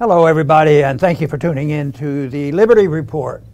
Hello, everybody, and thank you for tuning in to the Liberty Report.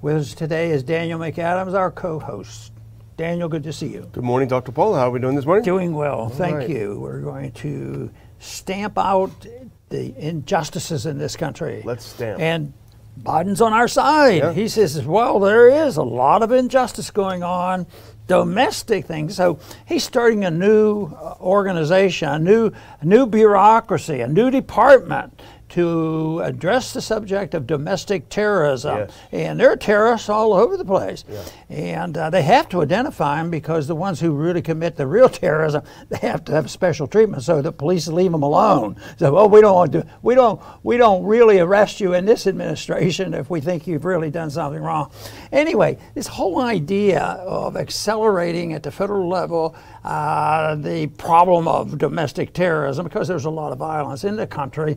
With us today is Daniel McAdams, our co host. Daniel, good to see you. Good morning, Dr. Paul. How are we doing this morning? Doing well, thank right. you. We're going to stamp out the injustices in this country. Let's stamp. And Biden's on our side. Yeah. He says, well, there is a lot of injustice going on, domestic things. So he's starting a new uh, organization, a new, a new bureaucracy, a new department to address the subject of domestic terrorism. Yes. And there are terrorists all over the place. Yeah. And uh, they have to identify them because the ones who really commit the real terrorism, they have to have special treatment so the police leave them alone. So, oh, we don't want to, we don't, we don't really arrest you in this administration if we think you've really done something wrong. Anyway, this whole idea of accelerating at the federal level uh, the problem of domestic terrorism, because there's a lot of violence in the country.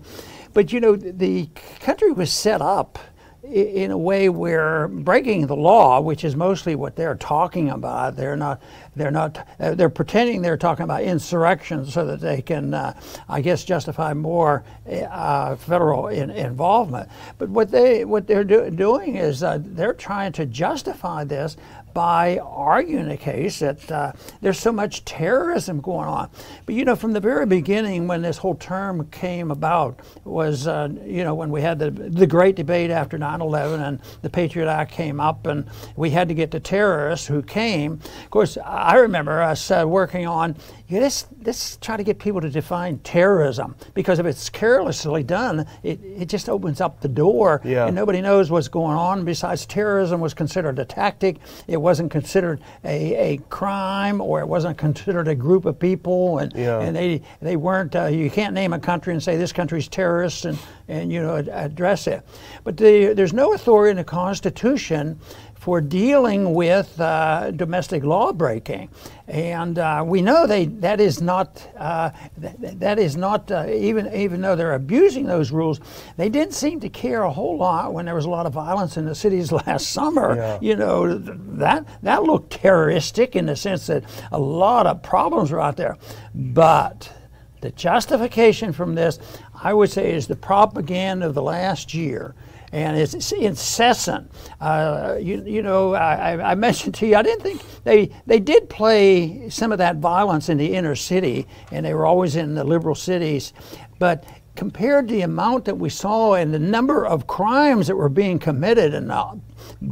But you know, the country was set up in a way where breaking the law, which is mostly what they're talking about, they're not, they're not, uh, they're pretending they're talking about insurrection so that they can, uh, I guess, justify more uh, federal in, involvement. But what they, what they're do, doing is uh, they're trying to justify this by arguing a case that uh, there's so much terrorism going on. But you know, from the very beginning, when this whole term came about, was uh, you know when we had the the great debate after 9/11 and the Patriot Act came up, and we had to get the terrorists who came. Of course, I remember us uh, working on yeah, let's let's try to get people to define terrorism because if it's carelessly done, it, it just opens up the door, Yeah. and nobody knows what's going on. Besides, terrorism was considered a tactic. It wasn't considered a, a crime, or it wasn't considered a group of people, and Yeah. and they they weren't. Uh, you can't name a country and say this country's terrorist and and you know address it. But the, there's no authority in the Constitution for dealing with uh, domestic law breaking, and uh, we know they that is not uh, that, that is not uh, even even though they're abusing those rules, they didn't seem to care a whole lot when there was a lot of violence in the cities last summer. Yeah. You know th- that that looked terroristic in the sense that a lot of problems were out there, but the justification from this, I would say, is the propaganda of the last year. And it's incessant. Uh, you, you know, I, I- mentioned to you, I didn't think they, they did play some of that violence in the inner city, and they were always in the liberal cities. But compared to the amount that we saw and the number of crimes that were being committed and uh,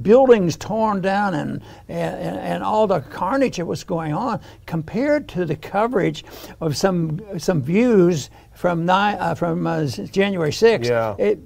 buildings torn down and, and, and all the carnage that was going on, compared to the coverage of some, some views from, nine, uh, from uh, January 6th, Yeah. it,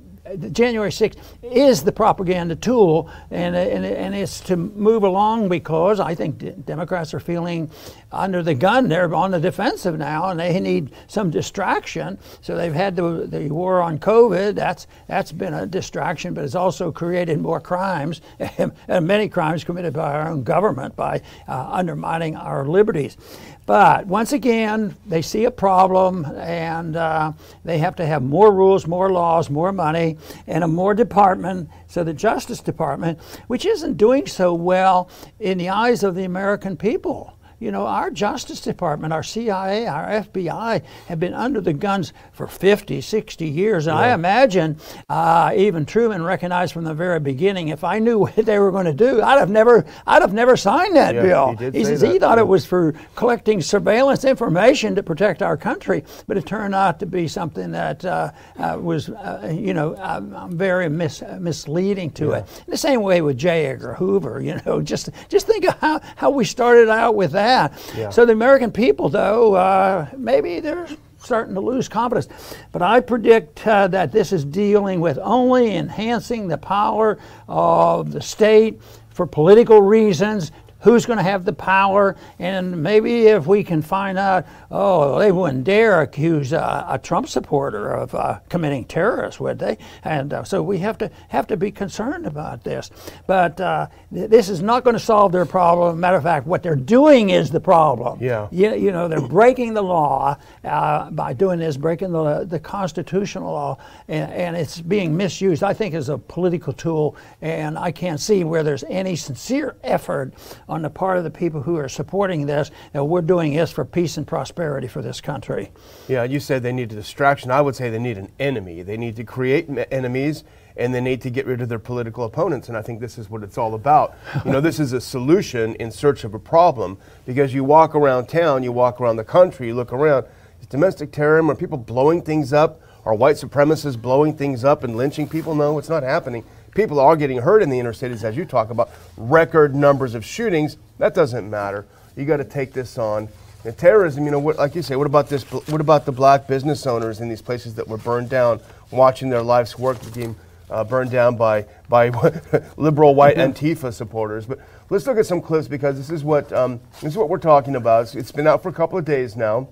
January 6th is the propaganda tool, and, and, and it's to move along because I think Democrats are feeling under the gun. They're on the defensive now, and they need some distraction. So they've had the, the war on COVID. That's that's been a distraction, but it's also created more crimes, and many crimes committed by our own government by uh, undermining our liberties. But once again, they see a problem and uh, they have to have more rules, more laws, more money, and a more department. So the Justice Department, which isn't doing so well in the eyes of the American people. You know, our Justice Department, our CIA, our FBI have been under the guns for 50, 60 years. And I imagine uh, even Truman recognized from the very beginning if I knew what they were going to do, I'd have never, I'd have never signed that Yeah, bill. he he say says he thought yeah. it was for collecting surveillance information to protect our country, but it turned out to be something that uh, uh, was, uh, you know, uh, very mis- misleading to it. In the same way with J. Edgar Hoover, you know, just just think of how, how we started out with that. Yeah. So the American people, though, uh, maybe they're starting to lose confidence. But I predict uh, that this is dealing with only enhancing the power of the state for political reasons. Who's going to have the power? And maybe if we can find out, oh, they wouldn't dare accuse uh, a Trump supporter of uh, committing terrorists, would they? And uh, so we have to have to be concerned about this. But uh, th- this is not going to solve their problem. Matter of fact, what they're doing is the problem. Yeah. You, you know, they're breaking the law uh, by doing this, breaking the, the constitutional law, and, and it's being misused, I think, as a political tool. And I can't see where there's any sincere effort on the part of the people who are supporting this that we're doing this for peace and prosperity for this country. Yeah, you said they need a distraction. I would say they need an enemy. They need to create enemies and they need to get rid of their political opponents. And I think this is what it's all about. you know, this is a solution in search of a problem because you walk around town, you walk around the country, you look around. Is domestic terrorism? Are people blowing things up? Are white supremacists blowing things up and lynching people? No, it's not happening. People are getting hurt in the inner cities, as you talk about. Record numbers of shootings. That doesn't matter. You got to take this on. And terrorism, you know, what, like you say, what about this? What about the black business owners in these places that were burned down, watching their life's work being uh, burned down by by liberal white Antifa supporters? But let's look at some clips because this is what um, this is what we're talking about. It's been out for a couple of days now.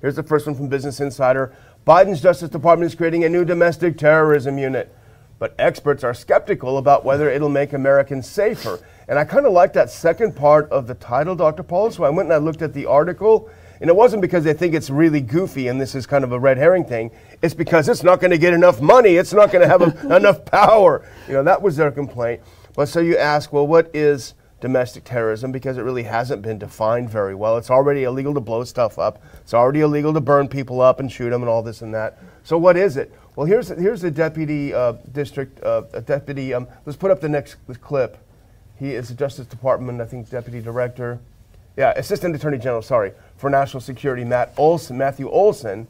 Here's the first one from Business Insider. Biden's Justice Department is creating a new domestic terrorism unit, but experts are skeptical about whether it'll make Americans safer. And I kind of like that second part of the title, Dr. Paul. So I went and I looked at the article, and it wasn't because they think it's really goofy and this is kind of a red herring thing. It's because it's not going to get enough money. It's not going to have a, enough power. You know, that was their complaint. But so you ask, well, what is domestic terrorism? Because it really hasn't been defined very well. It's already illegal to blow stuff up. It's already illegal to burn people up and shoot them and all this and that. So what is it? Well, here's here's the deputy uh, district uh, deputy. Um, let's put up the next clip. He is the Justice Department, I think, Deputy Director. Yeah, Assistant Attorney General, sorry, for National Security, Matt Olsen, Matthew Olsen,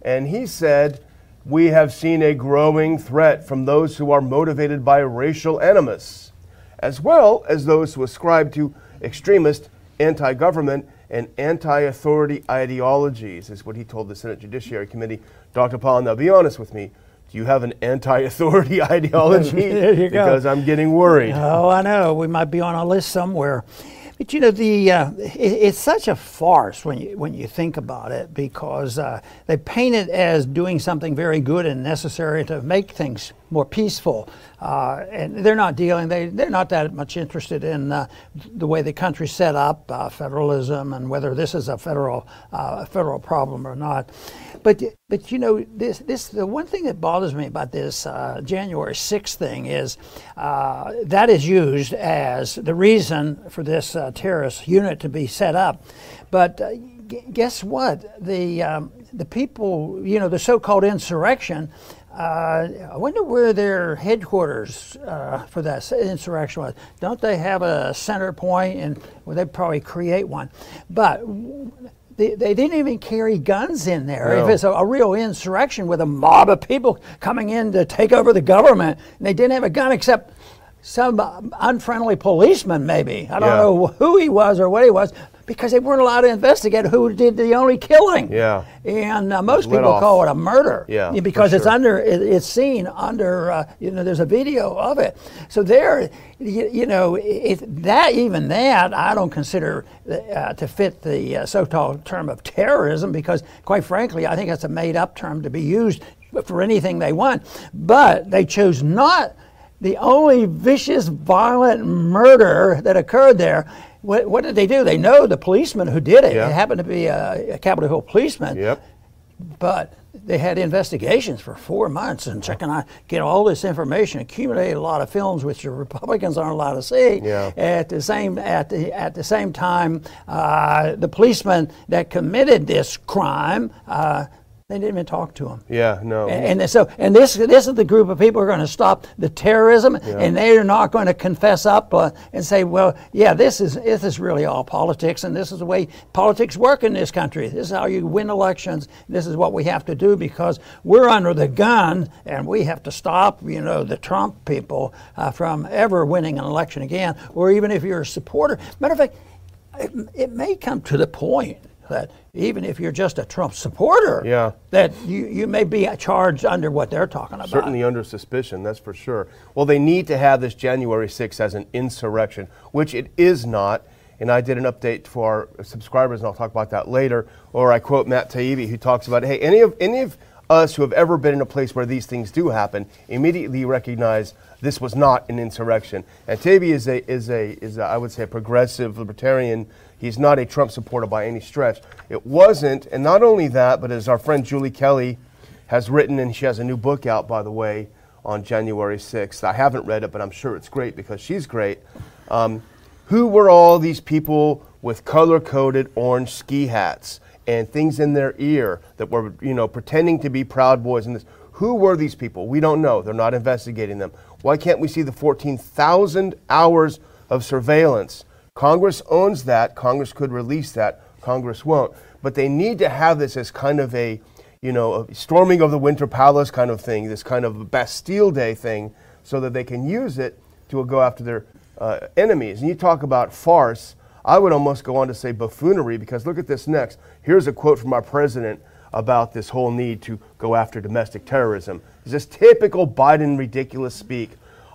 And he said, We have seen a growing threat from those who are motivated by racial animus, as well as those who ascribe to extremist, anti government, and anti authority ideologies, is what he told the Senate Judiciary Committee. Dr. Paul, now be honest with me do you have an anti-authority ideology? there you go. because I'm getting worried. Oh, I know. We might be on a list somewhere. But you know, the uh, it, it's such a farce when you when you think about it, because uh, they paint it as doing something very good and necessary to make things more peaceful. Uh, and they're not dealing, they, they're not that much interested in uh, the way the country's set up, uh, federalism, and whether this is a federal, uh, federal problem or not. But, but you know, this, this, the one thing that bothers me about this uh, January 6th thing is uh, that is used as the reason for this terrorist unit to be set up. But guess what? The, um, the people, you know, the so called insurrection, uh, I wonder where their headquarters uh, for that insurrection was. Don't they have a center point? And well, they'd probably create one. But they, they didn't even carry guns in there. No. If it's a, a, real insurrection with a mob of people coming in to take over the government, and they didn't have a gun except some uh, unfriendly policeman, maybe. I don't yeah. know who he was or what he was, because they weren't allowed to investigate who did the only killing. Yeah. And uh, most people off. call it a murder. Yeah. Because it's under, it, it's seen under, uh, you know, there's a video of it. So there, you, you know, it, that even that I don't consider uh, to fit the uh, so-called term of terrorism because, quite frankly, I think that's a made-up term to be used for anything they want. But they chose not the only vicious, violent murder that occurred there what, what, did they do? They know the policeman who did it. It happened to be a, a Capitol Hill policeman. Yep. But they had investigations for four months and checking out, get all this information, accumulated a lot of films which the Republicans aren't allowed to see. Yeah. At the same at the at the same time, uh, the policeman that committed this crime. Uh, they didn't even talk to him. Yeah, no. And, and, so, and this this is the group of people who are going to stop the terrorism, yeah. and they are not going to confess up uh, and say, well, yeah, this is this is really all politics, and this is the way politics work in this country. This is how you win elections. This is what we have to do because we're under the gun, and we have to stop, you know, the Trump people uh, from ever winning an election again, or even if you're a supporter. Matter of fact, it, it may come to the point that even if you're just a Trump supporter, yeah. that you, you may be charged under what they're talking about. Certainly under suspicion, that's for sure. Well, they need to have this January 6th as an insurrection, which it is not. And I did an update for our subscribers, and I'll talk about that later. Or I quote Matt Taibbi, who talks about, hey, any of any of us who have ever been in a place where these things do happen immediately recognize this was not an insurrection. And Taibbi is a is a is a, I would say a progressive libertarian He's not a Trump supporter by any stretch. It wasn't, and not only that, but as our friend Julie Kelly has written, and she has a new book out, by the way, on January 6th. I haven't read it, but I'm sure it's great because she's great. Um, Who were all these people with color coded orange ski hats and things in their ear that were, you know, pretending to be Proud Boys and this? Who were these people? We don't know. They're not investigating them. Why can't we see the 14,000 hours of surveillance? Congress owns that. Congress could release that. Congress won't. But they need to have this as kind of a, you know, a storming of the Winter Palace kind of thing, this kind of Bastille Day thing, so that they can use it to go after their uh, enemies. And you talk about farce. I would almost go on to say buffoonery because look at this next. Here's a quote from our president about this whole need to go after domestic terrorism. It's this typical Biden ridiculous speak.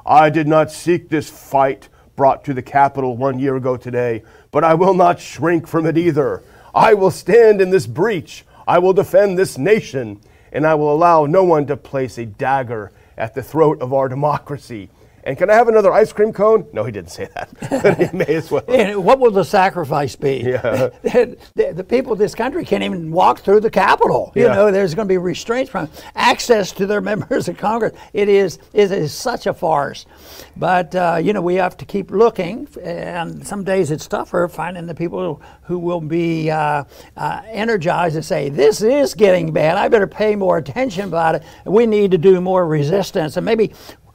I did not seek this fight brought to the Capitol one year ago today, but I will not shrink from it either. I will stand in this breach. I will defend this nation, and I will allow no one to place a dagger at the throat of our democracy. And can I have another ice cream cone? No, he didn't say that. but he may as well. And what will the sacrifice be? Yeah. the, the, the people of this country can't even walk through the Capitol. You Yeah. know, there's going to be restraints from access to their members of Congress. It is it is such a farce. But uh, you know, we have to keep looking, and some days it's tougher finding the people who will be uh, uh, energized to say, "This is getting bad. I better pay more attention about it. We need to do more resistance." And maybe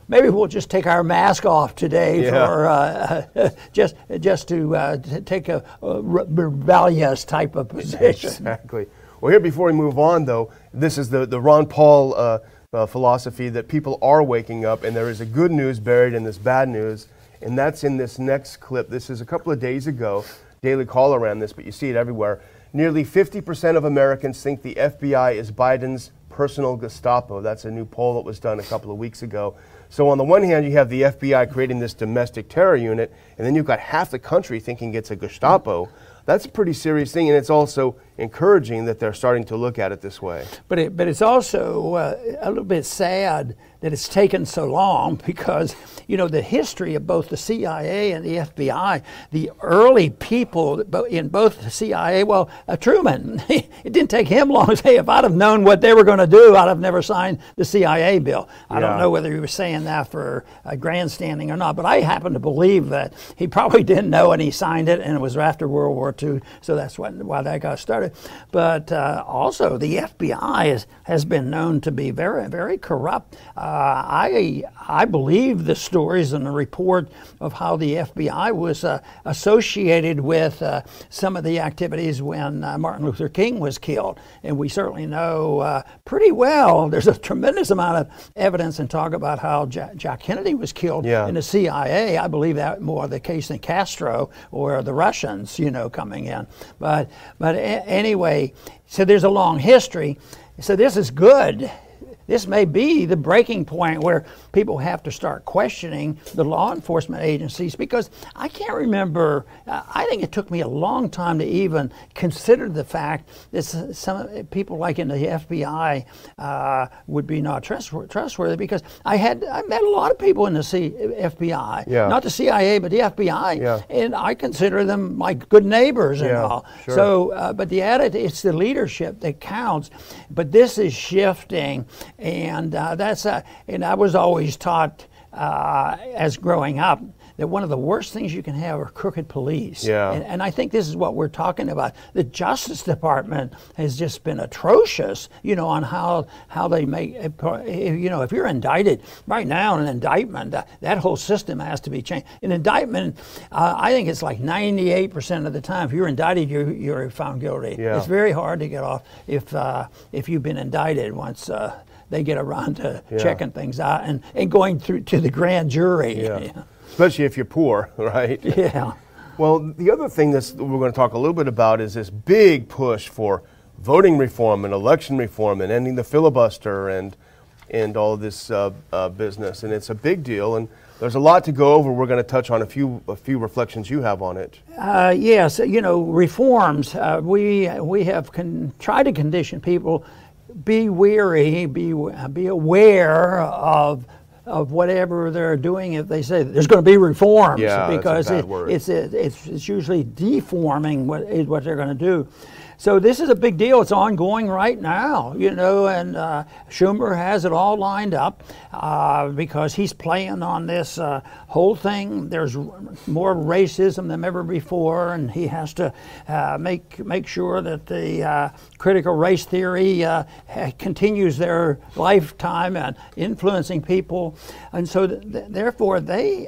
maybe we'll just take our mask off today Yeah. for uh, just just to uh, take a, a rebellious type of position. Exactly. Well, here before we move on, though, this is the, the Ron Paul uh, uh, philosophy that people are waking up, and there is a good news buried in this bad news, and that's in this next clip. This is a couple of days ago. Daily Caller ran this, but you see it everywhere. Nearly 50% of Americans think the FBI is Biden's personal Gestapo. That's a new poll that was done a couple of weeks ago. So, on the one hand, you have the FBI creating this domestic terror unit, and then you've got half the country thinking it's a Gestapo. That's a pretty serious thing, and it's also encouraging that they're starting to look at it this way. But it, but it's also uh, a little bit sad that it's taken so long because you know the history of both the CIA and the FBI, the early people in both the CIA, well, uh, Truman, it didn't take him long to say if I'd have known what they were going to do, I'd have never signed the CIA bill. I don't know whether he was saying that for uh, grandstanding or not, but I happen to believe that he probably didn't know and he signed it, and it was after World War II, so that's what, why that got started. But uh, also, the FBI is, has been known to be very, very corrupt. Uh, I, I believe the stories and the report of how the FBI was uh, associated with uh, some of the activities when uh, Martin Luther King was killed. And we certainly know uh, pretty well, there's a tremendous amount of evidence and talk about how Jack, Jack Kennedy was killed Yeah. in the CIA. I believe that more the case than Castro or the Russians, you know, coming in. But but a- anyway, so there's a long history. So this is good. This may be the breaking point where people have to start questioning the law enforcement agencies because I can't remember. uh, I think it took me a long time to even consider the fact that some people, like in the FBI, uh, would be not trustworthy, trustworthy because I had I met a lot of people in the C- FBI, Yeah. not the CIA but the FBI, Yeah. and I consider them my good neighbors and Yeah, all. sure. So, uh, but the attitude, it's the leadership that counts. But this is shifting, and uh, that's uh, and I was always taught uh, as growing up that one of the worst things you can have are crooked police. Yeah. And, and I think this is what we're talking about. The Justice Department has just been atrocious, you know, on how how they make, you know, if you're indicted right now, an indictment, that, that whole system has to be changed. An indictment, uh, I think it's like 98% of the time, if you're indicted, you're, you're found guilty. Yeah. It's very hard to get off if uh, if you've been indicted once. They get around to Yeah. checking things out and, and going through to the grand jury. Yeah. Especially if you're poor, right? yeah. Well, the other thing that we're going to talk a little bit about is this big push for voting reform and election reform and ending the filibuster and and all this uh, uh, business. And it's a big deal. And there's a lot to go over. We're going to touch on a few a few reflections you have on it. Uh, yes, you know, reforms. Uh, we we have con- tried to condition people be weary, be be aware of of whatever they're doing. If they say there's going to be reforms, Yeah, because it, it's it's it's usually deforming what is what they're going to do. so this is a big deal. It's ongoing right now, you know, and uh, Schumer has it all lined up uh, because he's playing on this uh, whole thing. There's more racism than ever before, and he has to uh, make make sure that the uh, critical race theory uh, continues their lifetime and influencing people, and so th- therefore they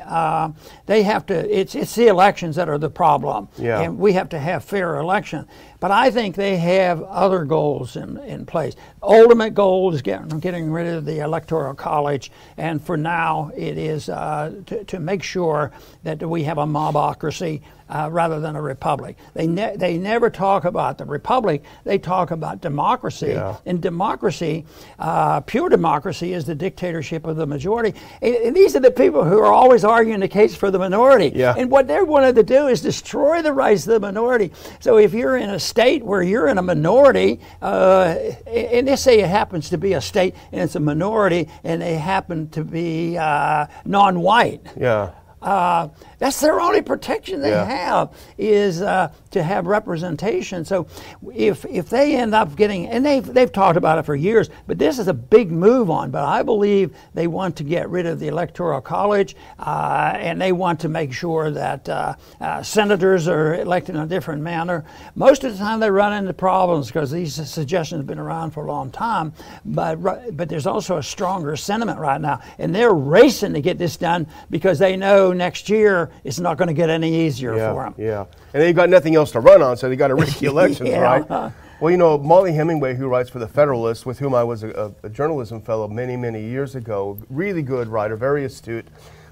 they have to. It's it's the elections that are the problem, yeah. and we have to have fair election. But I think they have other goals in, in place. Ultimate goal is getting, getting rid of the Electoral College, and for now it is uh, to, to make sure that we have a mobocracy uh, rather than a republic. They, ne- they never talk about the republic, they talk about democracy. Yeah. And democracy, uh, pure democracy, is the dictatorship of the majority. And, and, these are the people who are always arguing the case for the minority. Yeah. And what they're wanting to do is destroy the rights of the minority. So if you're in a state where you're in a minority, uh, and they say it happens to be a state and it's a minority, and they happen to be uh, non white. Yeah. Uh, that's their only protection they Yeah. have is uh, to have representation. So if if they end up getting and they've they've talked about it for years, but this is a big move on. But I believe they want to get rid of the electoral college, uh, and they want to make sure that uh, uh, senators are elected in a different manner. Most of the time, they run into problems because these suggestions have been around for a long time. But but there's also a stronger sentiment right now, and they're racing to get this done because they know next year it's not going to get any easier yeah, for them. Yeah, and they've got nothing else to run on, so they got to risk the elections, Yeah. right? Well, you know, Mollie Hemingway, who writes for The Federalist, with whom I was a, a, a journalism fellow many, many years ago, really good writer, very astute.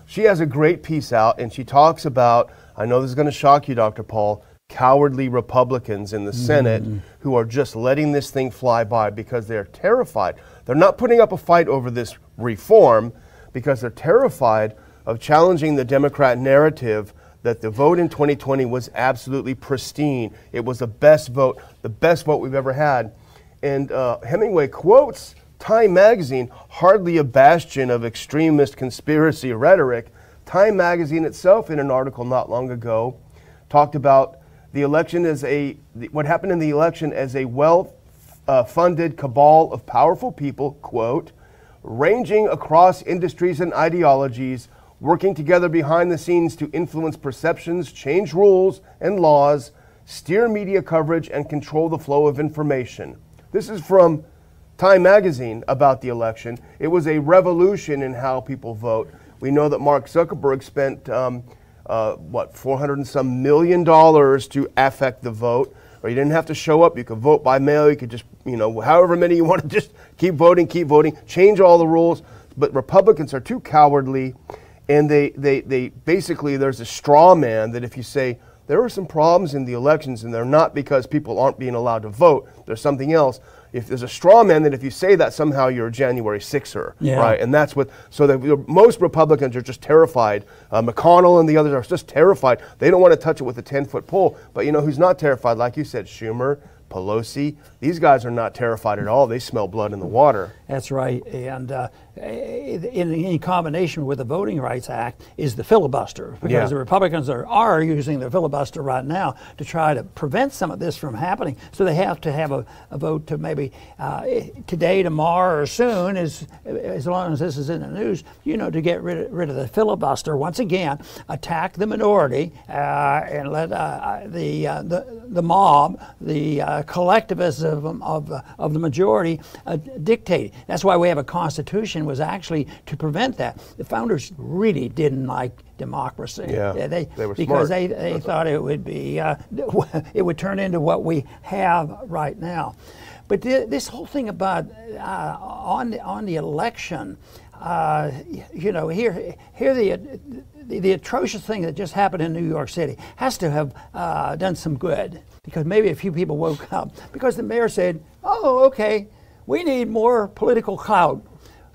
She has a great piece out, and she talks about, I know this is going to shock you, Dr. Paul, cowardly Republicans in the mm-hmm. Senate who are just letting this thing fly by because they're terrified. They're not putting up a fight over this reform because they're terrified of challenging the Democrat narrative that the vote in 2020 was absolutely pristine. It was the best vote, the best vote we've ever had. And uh, Hemingway quotes Time magazine, hardly a bastion of extremist conspiracy rhetoric. Time magazine itself, in an article not long ago, talked about the election as a what happened in the election as a well uh, funded cabal of powerful people, quote, ranging across industries and ideologies, working together behind the scenes to influence perceptions, change rules and laws, steer media coverage, and control the flow of information. This is from Time magazine about the election. It was a revolution in how people vote. We know that Mark Zuckerberg spent, um, uh, what, 400 and some million dollars to affect the vote. Or you didn't have to show up. You could vote by mail. You could just, you know, however many you want to just keep voting, keep voting, change all the rules. But Republicans are too cowardly and they, they, they basically there's a straw man that if you say there are some problems in the elections and they're not because people aren't being allowed to vote there's something else. If there's a straw man that if you say that somehow you're a january 6er Yeah. right? And that's what so that the- most republicans are just terrified. Uh, mcconnell and the others are just terrified. They don't want to touch it with a 10 foot pole. But you know who's not terrified? Like you said schumer pelosi. These guys are not terrified at all. They smell blood in the water. That's right. And uh, in, in combination with the Voting Rights Act is the filibuster, because Yeah. the Republicans are, are using the filibuster right now to try to prevent some of this from happening. So they have to have a, a vote to maybe uh, today, tomorrow, or soon, as, as long as this is in the news, you know, to get rid of, rid of the filibuster. Once again, attack the minority uh, and let uh, the, uh, the, the mob, the uh, collectivism of, uh, of the majority uh, dictate. That's why we have a constitution was actually to prevent that. The founders really didn't like democracy. Yeah, they, they were because smart. they, they thought it would be uh, it would turn into what we have right now. But thi- this whole thing about uh, on the, on the election, uh, you know, here here the, the the atrocious thing that just happened in New York City has to have uh, done some good because maybe a few people woke up because the mayor said, "Oh, okay, we need more political clout."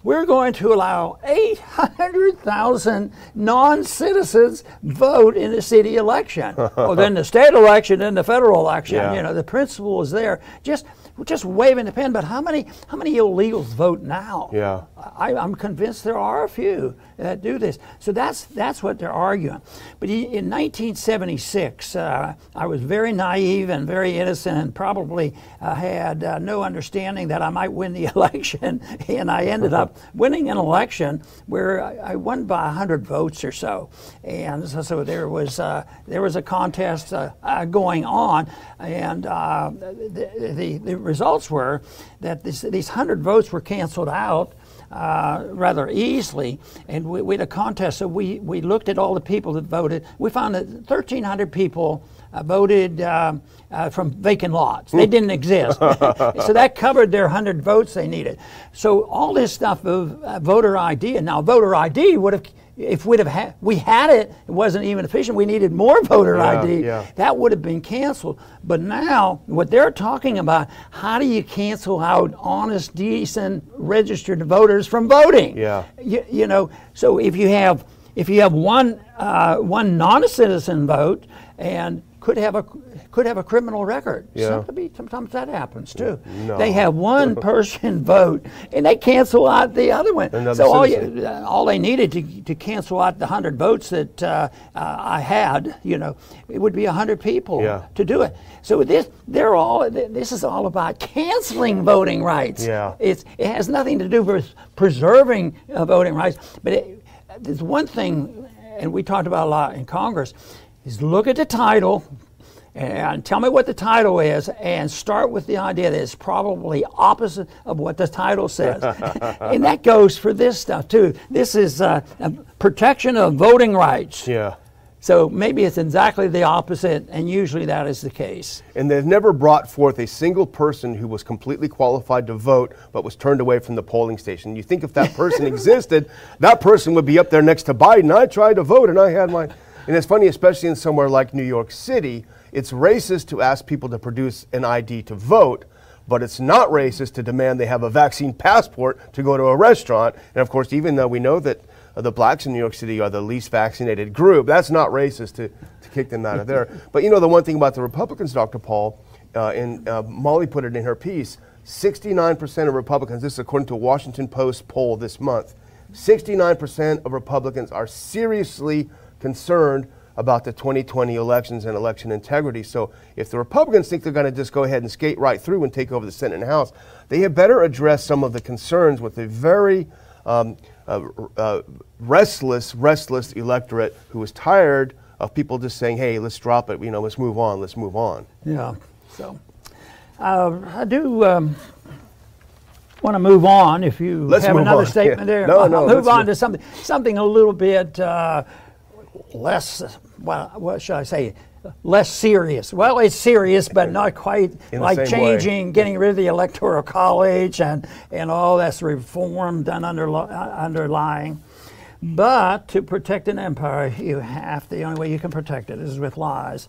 We're going to allow 800,000 non-citizens vote in the city election. well, then the state election, then the federal election. Yeah. You know, the principle is there. Just just waving the pen. But how many how many illegals vote now? Yeah. I, am convinced there are a few that do this. So that's that's what they're arguing. But in 1976, uh, I was very naive and very innocent, and probably uh, had uh, no understanding that I might win the election. and I ended up winning an election where I, I won by 100 votes or so. And so, so there was uh, there was a contest uh, uh, going on, and the, the, the results were that this, these 100 votes were canceled out uh, rather easily. And we, we, had a contest, so we, we looked at all the people that voted. We found that 1,300 people uh, voted uh, uh, from vacant lots. They didn't exist. so that covered their 100 votes they needed. So all this stuff of uh, voter ID, and now voter ID would have if we'd have had we had it it wasn't even efficient we needed more voter yeah, id yeah. that would have been canceled. But now what they're talking about how do you cancel out honest decent registered voters from voting? Yeah. You, you know so if you have if you have one uh, one non-citizen vote and could have a could have a criminal record. Yeah. Sometimes, sometimes that happens too. No. They have one person vote and they cancel out the other one. Another so all, you, uh, all they needed to, to cancel out the hundred votes that uh, uh, I had, you know, it would be hundred people Yeah. to do it. So this they're all this is all about canceling voting rights. Yeah. It's it has nothing to do with preserving uh, voting rights, but it, there's one thing, and we talked about a lot in Congress, is look at the title and tell me what the title is and start with the idea that it's probably opposite of what the title says. and that goes for this stuff too. This is uh, protection of voting rights. Yeah. So maybe it's exactly the opposite, and usually that is the case. And they've never brought forth a single person who was completely qualified to vote but was turned away from the polling station. You think if that person existed, that person would be up there next to Biden. I tried to vote and I had my. And it's funny, especially in somewhere like New York City, it's racist to ask people to produce an ID to vote, but it's not racist to demand they have a vaccine passport to go to a restaurant. And of course, even though we know that uh, the blacks in New York City are the least vaccinated group, that's not racist to, to kick them out of there. But you know, the one thing about the Republicans, Dr. Paul, uh, and uh, Mollie put it in her piece 69% of Republicans, this is according to a Washington Post poll this month, 69% of Republicans are seriously concerned about the 2020 elections and election integrity. So if the Republicans think they're going to just go ahead and skate right through and take over the Senate and House, they had better address some of the concerns with a very um, uh, uh, restless, restless electorate who is tired of people just saying, "Hey, let's drop it. You know, let's move on. Let's move on." Yeah. So uh, I do. Um, Want to move on? If you Let's have another on. statement Yeah. there, No, no, move on move- to something something a little bit uh, less. Well, what should I say? Less serious. Well, it's serious, but not quite In like same way. changing, getting rid of the electoral college and and all that's reform done under, uh, underlying. But to protect an empire, you have the only way you can protect it is with lies.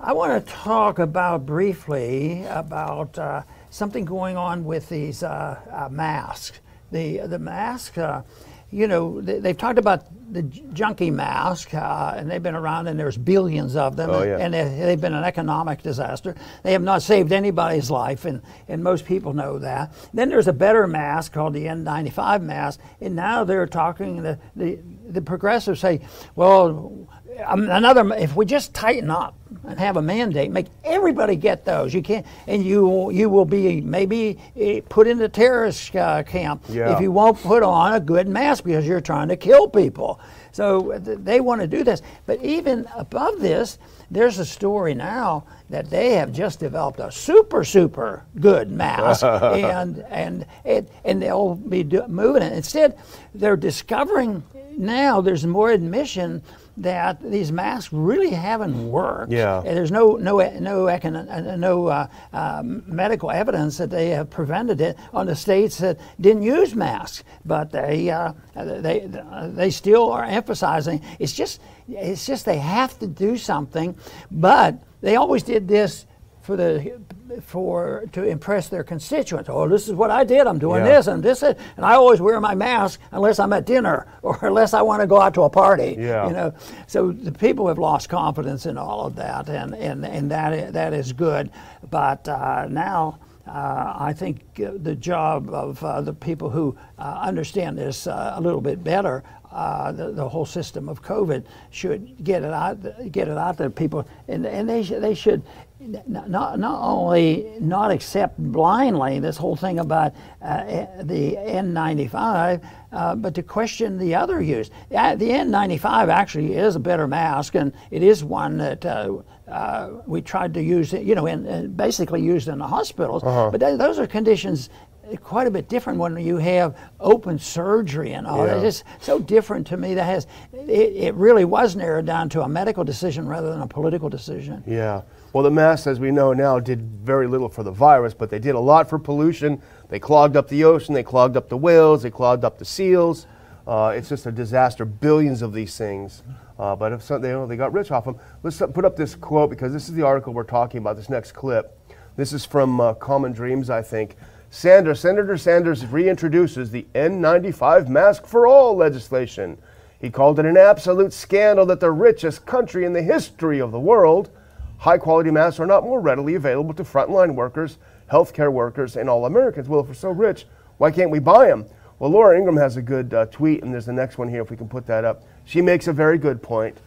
I want to talk about briefly about uh, something going on with these uh, uh, masks. The the mask, uh, you know, they, they've talked about the junkie mask, uh, and they've been around, and there's billions of them, Oh, yeah. and they, they've been an economic disaster. They have not saved anybody's life, and, and most people know that. Then there's a better mask called the N95 mask, and now they're talking, the, the, the progressives say, well, um, another, if we just tighten up and have a mandate, make everybody get those. You can't, and you you will be maybe eh, put in the terrorist uh, camp Yeah. if you won't put on a good mask because you're trying to kill people. So th- they want to do this. But even above this, there's a story now that they have just developed a super, super good mask, and and it, and they'll be moving it. Instead, they're discovering now there's more admission that these masks really haven't worked. Yeah. There's no no no econ- uh, no uh, uh, medical evidence that they have prevented it on the states that didn't use masks, but they uh, they they still are emphasizing. It's just it's just they have to do something, but they always did this for the for to impress their constituents. Oh, this is what I did. I'm doing Yeah. this and this, and I always wear my mask unless I'm at dinner or unless I want to go out to a party. Yeah. You know, so the people have lost confidence in all of that, and and and that that is good. But uh, now. Uh, I think uh, the job of uh, the people who uh, understand this uh, a little bit better, uh, the, the whole system of COVID should get it out, get it out there, people, and, and they, should, they should not, not only not accept blindly this whole thing about uh, the N95, uh, but to question the other use. the N95 actually is a better mask, and it is one that uh, uh, we tried to use, you know, in, basically used in the hospitals. Uh-huh. But th- those are conditions quite a bit different when you have open surgery and all. Yeah. It's just so different to me. That has it, it really was narrowed down to a medical decision rather than a political decision. Yeah. Well, the masks, as we know now, did very little for the virus, but they did a lot for pollution. They clogged up the ocean, they clogged up the whales, they clogged up the seals. Uh, it's just a disaster. Billions of these things. Uh, but if some, they, you know, they got rich off them. Let's put up this quote because this is the article we're talking about. This next clip. This is from uh, Common Dreams, I think. Sanders, Senator Sanders reintroduces the N95 mask for all legislation. He called it an absolute scandal that the richest country in the history of the world, high quality masks are not more readily available to frontline workers, healthcare workers, and all Americans. Well, if we're so rich, why can't we buy them? Well, Laura Ingraham has a good uh, tweet, and there's the next one here if we can put that up. She makes a very good point.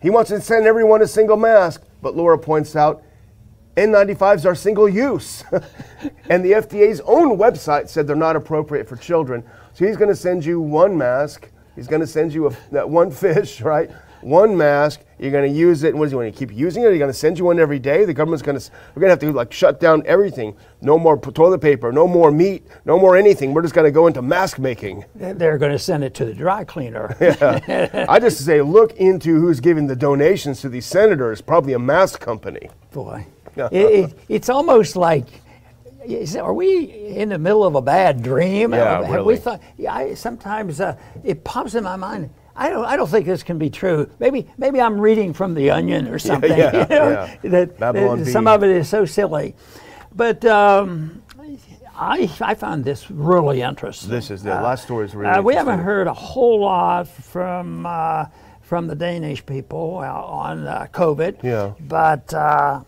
He wants to send everyone a single mask, but Laura points out N95s are single use. and the FDA's own website said they're not appropriate for children. So he's going to send you one mask. He's going to send you a, that one fish, right? One mask. You're going to use it. And what is he going to keep using it? Are you going to send you one every day? The government's going to, we're going to have to like shut down everything. No more toilet paper, no more meat, no more anything. We're just going to go into mask making. They're going to send it to the dry cleaner. yeah. I just say look into who's giving the donations to these senators, probably a mask company. Boy it, it, it's almost like is, are we in the middle of a bad dream? Yeah, Have really. we thought? Yeah, I, sometimes uh, it pops in my mind. I don't. I don't think this can be true. Maybe. Maybe I'm reading from the Onion or something. Yeah, yeah, you know, yeah. That, that some of it is so silly, but. Um, I, I found this really interesting. This is the uh, last story is really. Uh, we haven't heard a whole lot from uh, from the Danish people on uh, COVID. Yeah. But uh,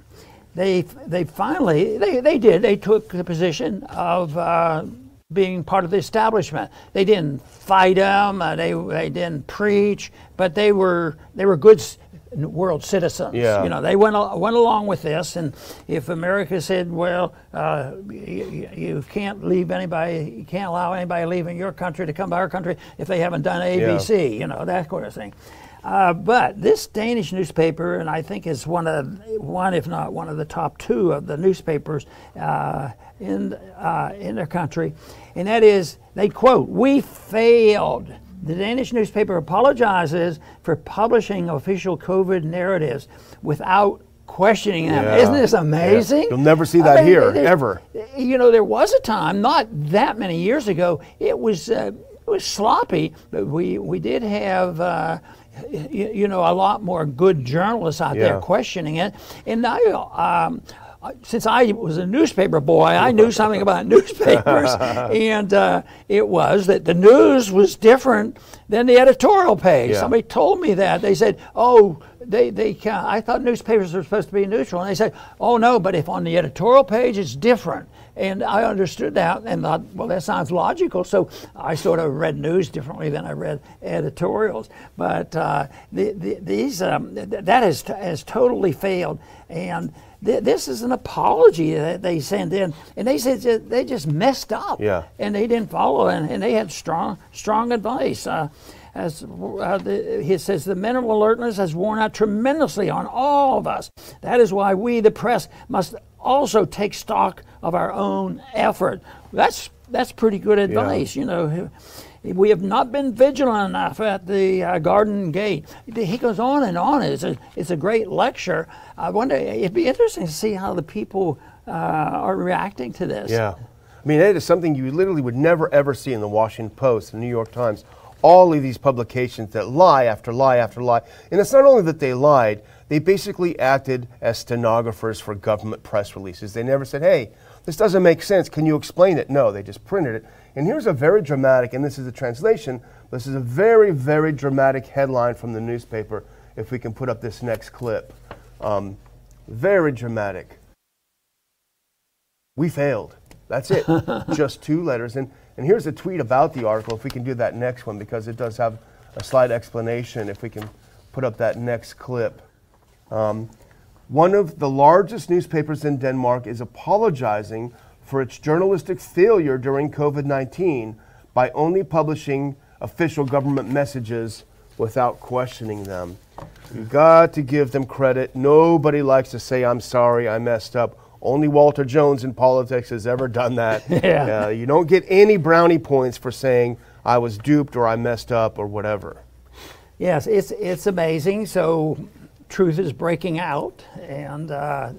they they finally they, they did they took the position of uh, being part of the establishment. They didn't fight them. Uh, they they didn't preach, but they were they were good world citizens. Yeah. You know, they went went along with this, and if America said, "Well, uh, you, you, can't leave anybody, you can't allow anybody leaving your country to come to our country if they haven't done ABC," yeah. you know, that kind of thing. Uh, but this Danish newspaper, and I think is one of one, if not one of the top two of the newspapers uh, in uh, in their country, and that is they quote, "We failed." The Danish newspaper apologizes for publishing official COVID narratives without questioning them. Yeah. Isn't this amazing? Yeah. You'll never see that I mean, here, ever. You know, there was a time, not that many years ago, it was. Uh, it was sloppy, but we, we did have uh, you, you, know, a lot more good journalists out yeah. there questioning it. And now, um, since I was a newspaper boy, I knew something about newspapers, and uh, it was that the news was different than the editorial page. Yeah. Somebody told me that. They said, "Oh, they they I thought newspapers were supposed to be neutral," and they said, "Oh no, but if on the editorial page it's different." And I understood that and thought, well, that sounds logical. So I sort of read news differently than I read editorials. But uh, the, the, these um, th- that has, t- has totally failed. And this is an apology that they send in. And they said they just messed up. Yeah. And they didn't follow, and, and they had strong, strong advice. Uh, as uh, the, he says, the mental alertness has worn out tremendously on all of us. That is why we, the press, must also take stock of our own effort. That's that's pretty good advice, yeah. you know. We have not been vigilant enough at the uh, Garden Gate. He goes on and on. It's a, it's a great lecture. I wonder, it'd be interesting to see how the people uh, are reacting to this. Yeah. I mean, it is something you literally would never ever see in the Washington Post, the New York Times. All of these publications that lie after lie after lie. And it's not only that they lied, they basically acted as stenographers for government press releases. They never said, hey, this doesn't make sense. Can you explain it? No, they just printed it. And here's a very dramatic, and this is a translation, this is a very, very dramatic headline from the newspaper. If we can put up this next clip. Um, very dramatic. We failed. That's it. just two letters. And And here's a tweet about the article, if we can do that next one, because it does have a slight explanation, if we can put up that next clip. Um, one of the largest newspapers in Denmark is apologizing for its journalistic failure during COVID 19 by only publishing official government messages without questioning them. You got to give them credit. Nobody likes to say, I'm sorry, I messed up. Only Walter Jones in politics has ever done that. Yeah. Uh, you don't get any brownie points for saying, I was duped or I messed up or whatever. Yes, it's it's amazing. So truth is breaking out, and uh,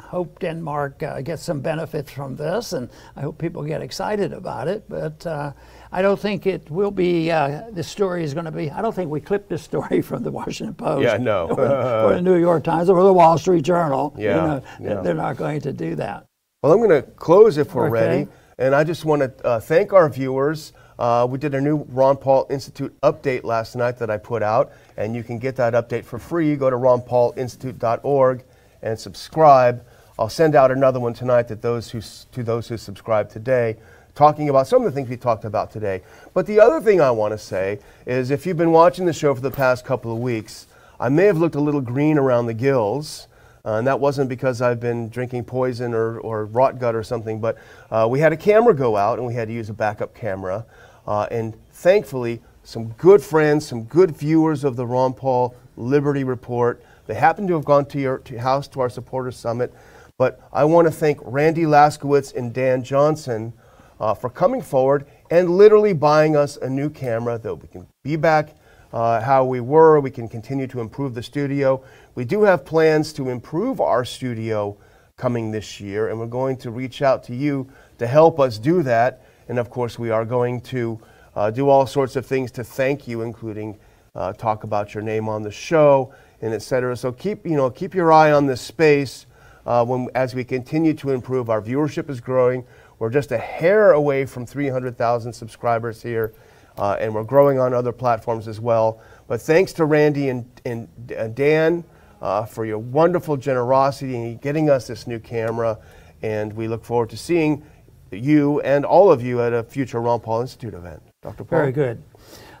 hope Denmark uh, gets some benefits from this, and I hope people get excited about it. But uh, I don't think it will be. Uh, the story is going to be. I don't think we clipped this story from the Washington Post. Yeah, no. or, or the New York Times or the Wall Street Journal. Yeah, you know, yeah. they're not going to do that. Well, I'm going to close if we're Okay. ready. And I just want to uh, thank our viewers. Uh, we did a new Ron Paul Institute update last night that I put out, and you can get that update for free. Go to ronpaulinstitute.org and subscribe. I'll send out another one tonight that those who, to those who subscribe today, talking about some of the things we talked about today. But the other thing I want to say is if you've been watching the show for the past couple of weeks, I may have looked a little green around the gills. Uh, and that wasn't because I've been drinking poison or, or rot gut or something, but uh, we had a camera go out and we had to use a backup camera. Uh, and thankfully, some good friends, some good viewers of the Ron Paul Liberty Report, they happen to have gone to your to house to our supporters summit. But I want to thank Randy Laskowitz and Dan Johnson uh, for coming forward and literally buying us a new camera that we can be back uh, how we were. We can continue to improve the studio. We do have plans to improve our studio coming this year, and we're going to reach out to you to help us do that. And of course, we are going to uh, do all sorts of things to thank you, including uh, talk about your name on the show and et cetera. So keep you know keep your eye on this space uh, when as we continue to improve. Our viewership is growing. We're just a hair away from 300,000 subscribers here, uh, and we're growing on other platforms as well. But thanks to Randy and, and uh, Dan uh, for your wonderful generosity in getting us this new camera, and we look forward to seeing you and all of you at a future Ron Paul Institute event. Dr. Paul? Very good.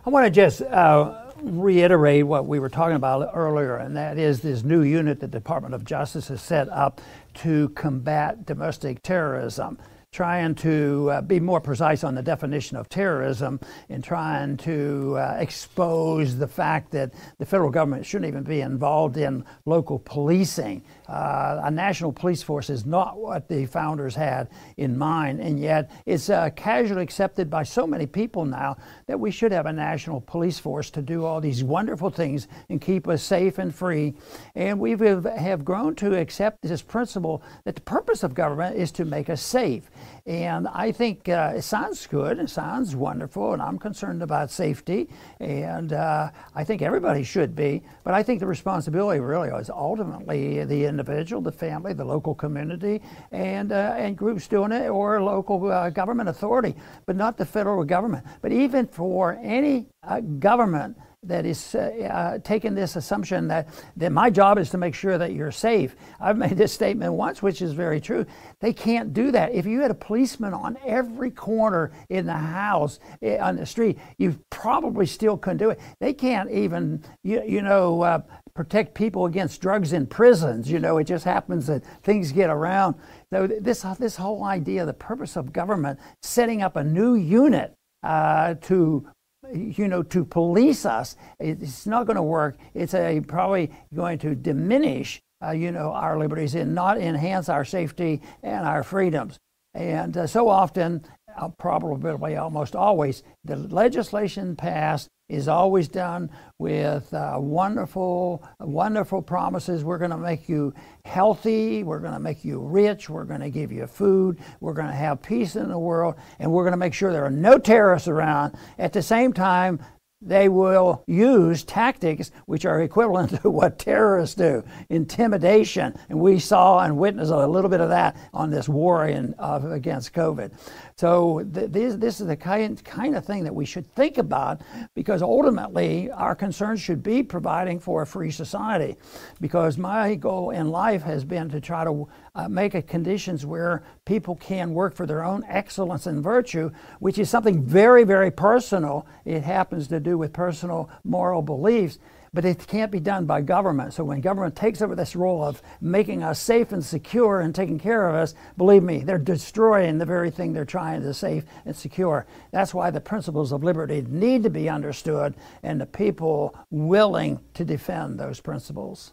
I want to just uh, reiterate what we were talking about earlier, and that is this new unit the Department of Justice has set up to combat domestic terrorism. Trying to uh, be more precise on the definition of terrorism and trying to uh, expose the fact that the federal government shouldn't even be involved in local policing. Uh, a national police force is not what the founders had in mind, and yet it's uh, casually accepted by so many people now that we should have a national police force to do all these wonderful things and keep us safe and free. And we have grown to accept this principle that the purpose of government is to make us safe. And I think uh, it sounds good, it sounds wonderful, and I'm concerned about safety, and uh, I think everybody should be. But I think the responsibility really is ultimately the individual, the family, the local community, and uh, and groups doing it, or local uh, government authority, but not the federal government. But even for any uh, government that is uh, uh, taking this assumption that, that my job is to make sure that you're safe. I've made this statement once, which is very true. They can't do that. If you had a policeman on every corner in the house, eh, on the street, you probably still couldn't do it. They can't even, you, you know, uh, protect people against drugs in prisons. You know, it just happens that things get around. So this, this whole idea, the purpose of government, setting up a new unit uh, to you know, to police us, it's not going to work. It's a, probably going to diminish, uh, you know, our liberties and not enhance our safety and our freedoms. And uh, so often, probably almost always, the legislation passed is always done with uh, wonderful, wonderful promises. We're going to make you healthy. We're going to make you rich. We're going to give you food. We're going to have peace in the world. And we're going to make sure there are no terrorists around. At the same time, they will use tactics which are equivalent to what terrorists do intimidation. And we saw and witnessed a little bit of that on this war in, uh, against COVID. So, th- this, this is the kind, kind of thing that we should think about because ultimately our concern should be providing for a free society. Because my goal in life has been to try to uh, make it conditions where people can work for their own excellence and virtue, which is something very, very personal. It happens to do with personal moral beliefs but it can't be done by government. So when government takes over this role of making us safe and secure and taking care of us, believe me, they're destroying the very thing they're trying to save and secure. That's why the principles of liberty need to be understood and the people willing to defend those principles.